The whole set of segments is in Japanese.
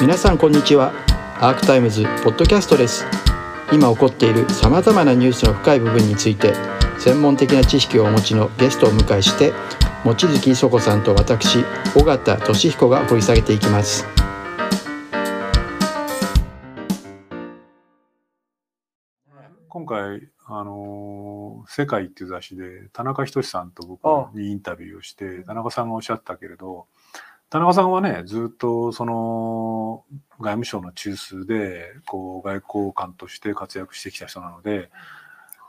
皆さんこんにちは。アークタイムズポッドキャストです。今起こっているさまざまなニュースの深い部分について専門的な知識をお持ちのゲストをお迎えして望月磯子さんと私尾形俊彦が掘り下げていきます。今回、あのー世界っていう雑誌で田中仁さんと僕にインタビューをして田中さんがおっしゃったけれど田中さんはねずっとその外務省の中枢でこう外交官として活躍してきた人なので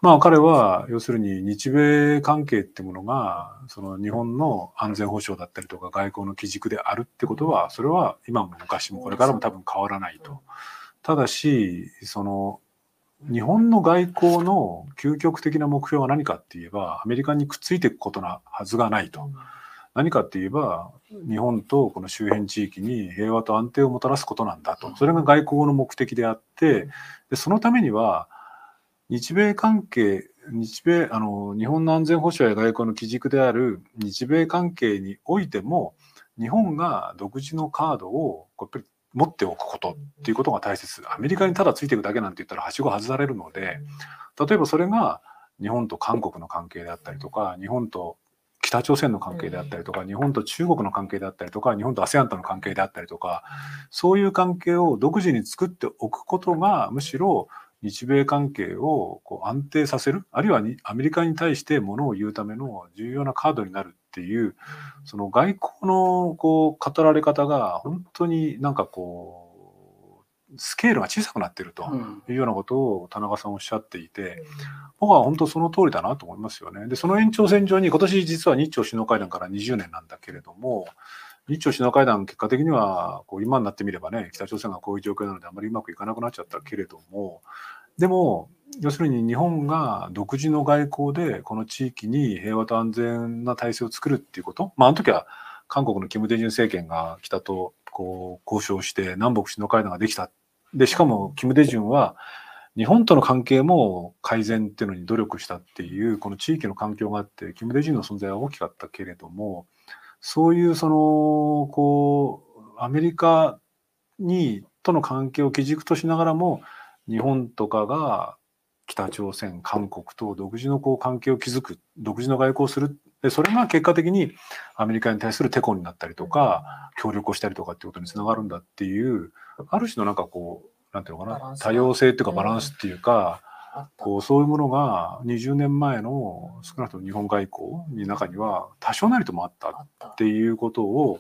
まあ彼は要するに日米関係ってものがその日本の安全保障だったりとか外交の基軸であるってことはそれは今も昔もこれからも多分変わらないと。ただしその日本の外交の究極的な目標は何かって言えばアメリカにくっついていくことなはずがないと。何かって言えば日本とこの周辺地域に平和と安定をもたらすことなんだと。それが外交の目的であってでそのためには日米関係日米あの日本の安全保障や外交の基軸である日米関係においても日本が独自のカードをこうやっぱり持っておくことっていうことが大切。アメリカにただついていくだけなんて言ったらはしご外されるので例えばそれが日本と韓国の関係であったりとか日本と北朝鮮の関係であったりとか日本と中国の関係であったりとか日本と ASEAN との関係であったりとかそういう関係を独自に作っておくことがむしろ日米関係をこう安定させるあるいはにアメリカに対してものを言うための重要なカードになるっていうその外交のこう語られ方が本当になんかこうスケールが小さくなっているというようなことを田中さんおっしゃっていて、僕は本当その通りだなと思いますよね。でその延長線上に今年実は日朝首脳会談から20年なんだけれども日朝首脳会談結果的にはこう今になってみればね北朝鮮がこういう状況なのであまりうまくいかなくなっちゃったけれどもでも要するに日本が独自の外交でこの地域に平和と安全な体制を作るっていうことまああの時は韓国の金大中政権が北とこう交渉して南北首脳会談ができたでしかも金大中は日本との関係も改善っていうのに努力したっていうこの地域の環境があって金大中の存在は大きかったけれどもそういうそのこうアメリカにとの関係を基軸としながらも日本とかが北朝鮮韓国と独自のこう関係を築く独自の外交をするでそれが結果的にアメリカに対するテコになったりとか協力をしたりとかっていうことにつながるんだっていうある種のなんかこうなんていうのかな多様性っていうかバランスっていうか、こうそういうものが20年前の少なくとも日本外交に中には多少なりともあったっていうことを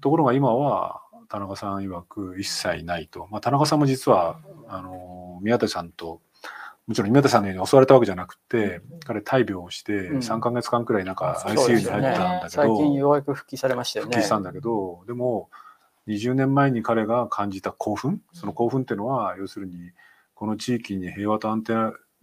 ところが今は田中さん曰く一切ないと、まあ、田中さんも実はあの宮田さんともちろん宮田さんのように襲われたわけじゃなくて、彼大病をして3か月間くらいなんか ICU に入ったんだけど、最近ようやく復帰されましたよね。復帰したんだけどでも20年前に彼が感じた興奮その興奮っていうのは要するにこの地域に平和と安定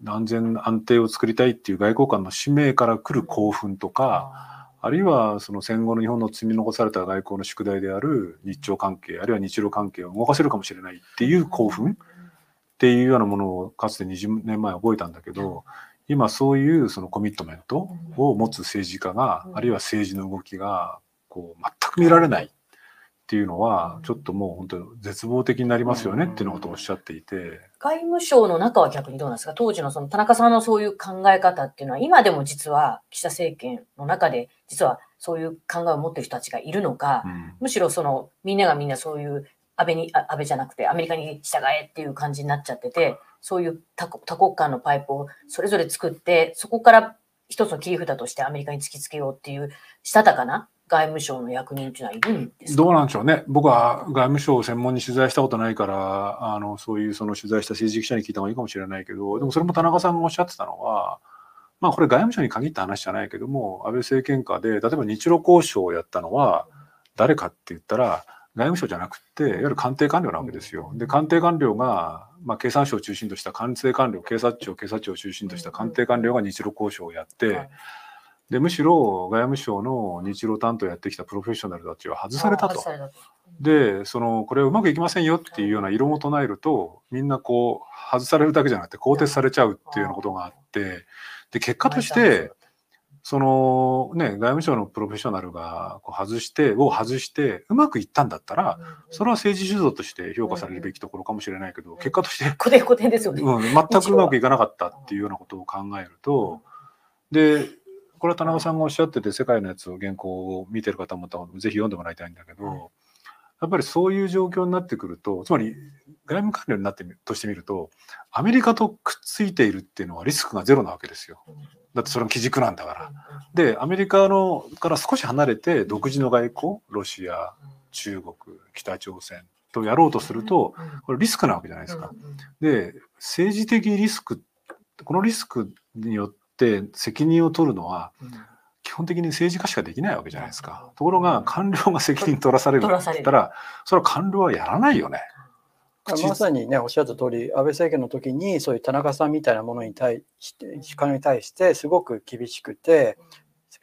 安全安定を作りたいっていう外交官の使命から来る興奮とか、あるいはその戦後の日本の積み残された外交の宿題である日朝関係あるいは日露関係を動かせるかもしれないっていう興奮っていうようなものをかつて20年前覚えたんだけど今そういうそのコミットメントを持つ政治家があるいは政治の動きがこう全く見られないっていうのはちょっともう本当に絶望的になりますよねっていうのことをおっしゃっていて。外務省の中は逆にどうなんですか？当時のその田中さんのそういう考え方っていうのは今でも実は岸田政権の中で実はそういう考えを持ってる人たちがいるのか、うん。むしろそのみんながみんなそういう安倍にあ安倍じゃなくてアメリカに従えっていう感じになっちゃっててそういう多国間のパイプをそれぞれ作ってそこから一つの切り札としてアメリカに突きつけようっていうしたたかな外務省の役人っていうのはいるんですどうなんでしょうね。僕は外務省を専門に取材したことないから、あの、そういうその取材した政治記者に聞いた方がいいかもしれないけど、でもそれも田中さんがおっしゃってたのは、まあこれ外務省に限った話じゃないけども、安倍政権下で、例えば日露交渉をやったのは誰かって言ったら、外務省じゃなくて、いわゆる官邸官僚なわけですよ。で、官邸官僚が、まあ経産省を中心とした官邸官僚、警察庁、警察庁を中心とした官邸官僚が日露交渉をやって、はい。で、むしろ外務省の日露担当やってきたプロフェッショナルたちは外されたと。で、その、これはうまくいきませんよっていうような色を唱えると、みんなこう、外されるだけじゃなくて、更迭されちゃうっていうようなことがあって、で、結果として、そのね、外務省のプロフェッショナルがこう外して、を外して、うまくいったんだったら、それは政治主導として評価されるべきところかもしれないけど、ん結果として、コテコテですよね。うん、全くうまくいかなかったっていうようなことを考えると、で、これは田中さんがおっしゃってて、世界のやつを原稿を見てる方もぜひ読んでもらいたいんだけど、はいやっぱりそういう状況になってくると、つまり外務官僚になってとしてみると、アメリカとくっついているっていうのはリスクがゼロなわけですよ。だってそれが基軸なんだから。で、アメリカのから少し離れて独自の外交、ロシア、中国、北朝鮮とやろうとすると、これリスクなわけじゃないですか。で、政治的リスク、このリスクによって責任を取るのは、本的に政治家しかできないわけじゃないですか。ところが、官僚が責任取らされるって言ったら、それは官僚はやらないよね。まさにねおっしゃった通り安倍政権の時にそういう田中さんみたいなものに対して官僚に対してすごく厳しくて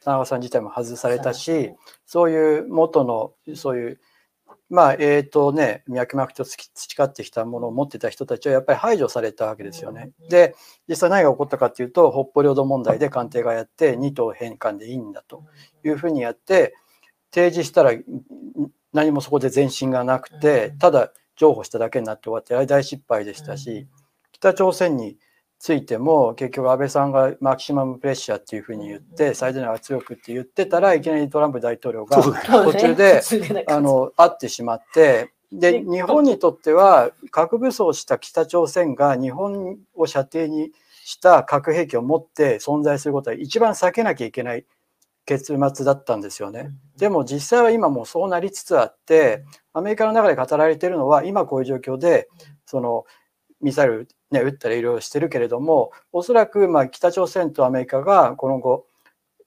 田中さん自体も外されたしそういう元のそういうまあえっ、とね脈々と培ってきたものを持ってた人たちはやっぱり排除されたわけですよね。で実際何が起こったかっていうと北方領土問題で官邸がやって二島返還でいいんだというふうにやって提示したら何もそこで前進がなくてただ譲歩しただけになって終わって大失敗でしたし北朝鮮についても結局安倍さんがマキシマムプレッシャーっていうふうに言って最大の圧力って言ってたらいきなりトランプ大統領が途中であの会ってしまってで日本にとっては核武装した北朝鮮が日本を射程にした核兵器を持って存在することは一番避けなきゃいけない結末だったんですよね。でも実際は今もうそうなりつつあってアメリカの中で語られているのは今こういう状況でそのミサイル、ね、撃ったりいろいろしてるけれどもおそらくまあ北朝鮮とアメリカがこの後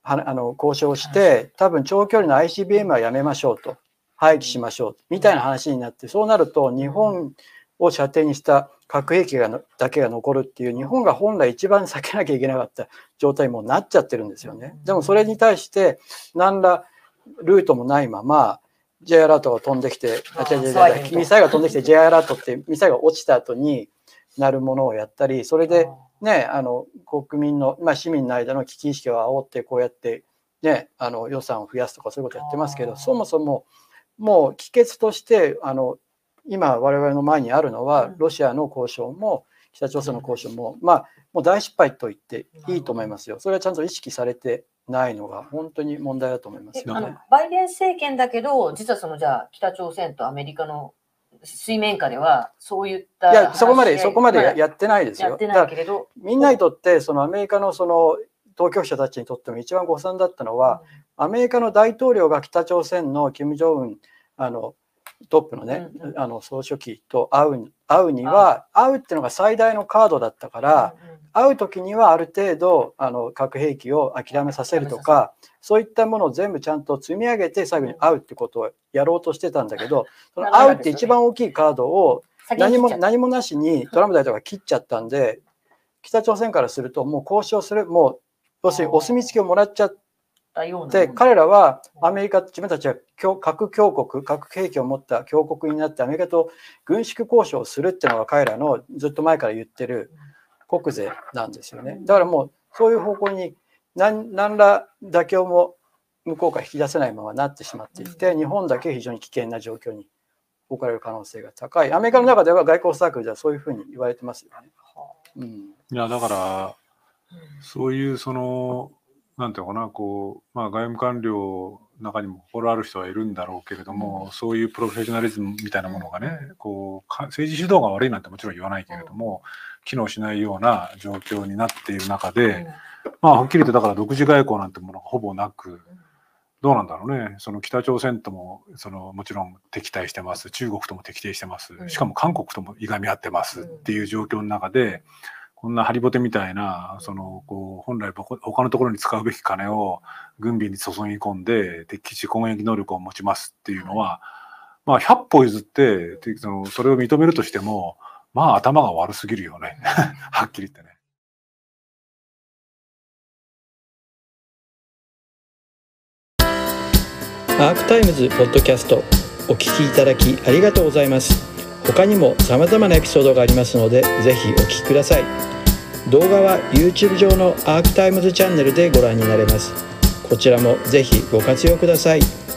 あの交渉して多分長距離の ICBM はやめましょうと廃棄しましょうみたいな話になってそうなると日本を射程にした核兵器がだけが残るっていう日本が本来一番避けなきゃいけなかった状態にもなっちゃってるんですよね。でもそれに対して何らルートもないまま J アラートが飛んできてあ違う違う違うミサイルが飛んできて J アラートってミサイルが落ちた後になるものをやったりそれでねあの国民の、まあ、市民の間の危機意識を煽ってこうやって、ね、あの予算を増やすとかそういうことやってますけどそもそももう帰結としてあの今我々の前にあるのはロシアの交渉も北朝鮮の交渉もまあもう大失敗と言っていいと思いますよ。それはちゃんと意識されてないのが本当に問題だと思いますよね。バイデン政権だけど実はそのじゃあ北朝鮮とアメリカの水面下ではそういったいやそこまでそこまでやってないですよ。やってないけれどみんなにとってそのアメリカのその当局者たちにとっても一番誤算だったのは、アメリカの大統領が北朝鮮の金正恩あのトップのね、うんうん。あの総書記と会う会うには会うっていうのが最大のカードだったから、会う時にはある程度あの核兵器を諦めさせるとかそういったものを全部ちゃんと積み上げて最後に会うってことをやろうとしてたんだけど その会うって一番大きいカードを何も何もなしにトランプ大統領が切っちゃったんで北朝鮮からするともう交渉するもう要するにお墨付きをもらっちゃって彼らはアメリカ自分たちは核強国核兵器を持った強国になってアメリカと軍縮交渉をするっていうのが彼らのずっと前から言ってる国税なんですよね。だからもうそういう方向に何何ら妥協も向こうから引き出せないままなってしまっていて日本だけ非常に危険な状況に置かれる可能性が高い。アメリカの中では外交サークルではそういうふうに言われてますよね。うん、いやだからそういうそのなんていうのかなこう、まあ、外務官僚の中にも心ある人はいるんだろうけれども、うん、そういうプロフェッショナリズムみたいなものがね、うん、こう政治主導が悪いなんてもちろん言わないけれども、うん、機能しないような状況になっている中で、まあはっきり言ってだから独自外交なんてものがほぼなく。どうなんだろうね、その北朝鮮ともそのもちろん敵対してます、中国とも敵対してます、しかも韓国ともいがみ合ってますっていう状況の中で、こんなハリボテみたいな、そのこう本来他のところに使うべき金を軍備に注ぎ込んで、敵基地攻撃能力を持ちますっていうのは、まあ、100歩譲ってその、それを認めるとしても、まあ、頭が悪すぎるよね、はっきり言ってね。アークタイムズポッドキャストお聞きいただきありがとうございます。他にも様々なエピソードがありますのでぜひお聞きください。動画は YouTube 上のアークタイムズチャンネルでご覧になれます。こちらもぜひご活用ください。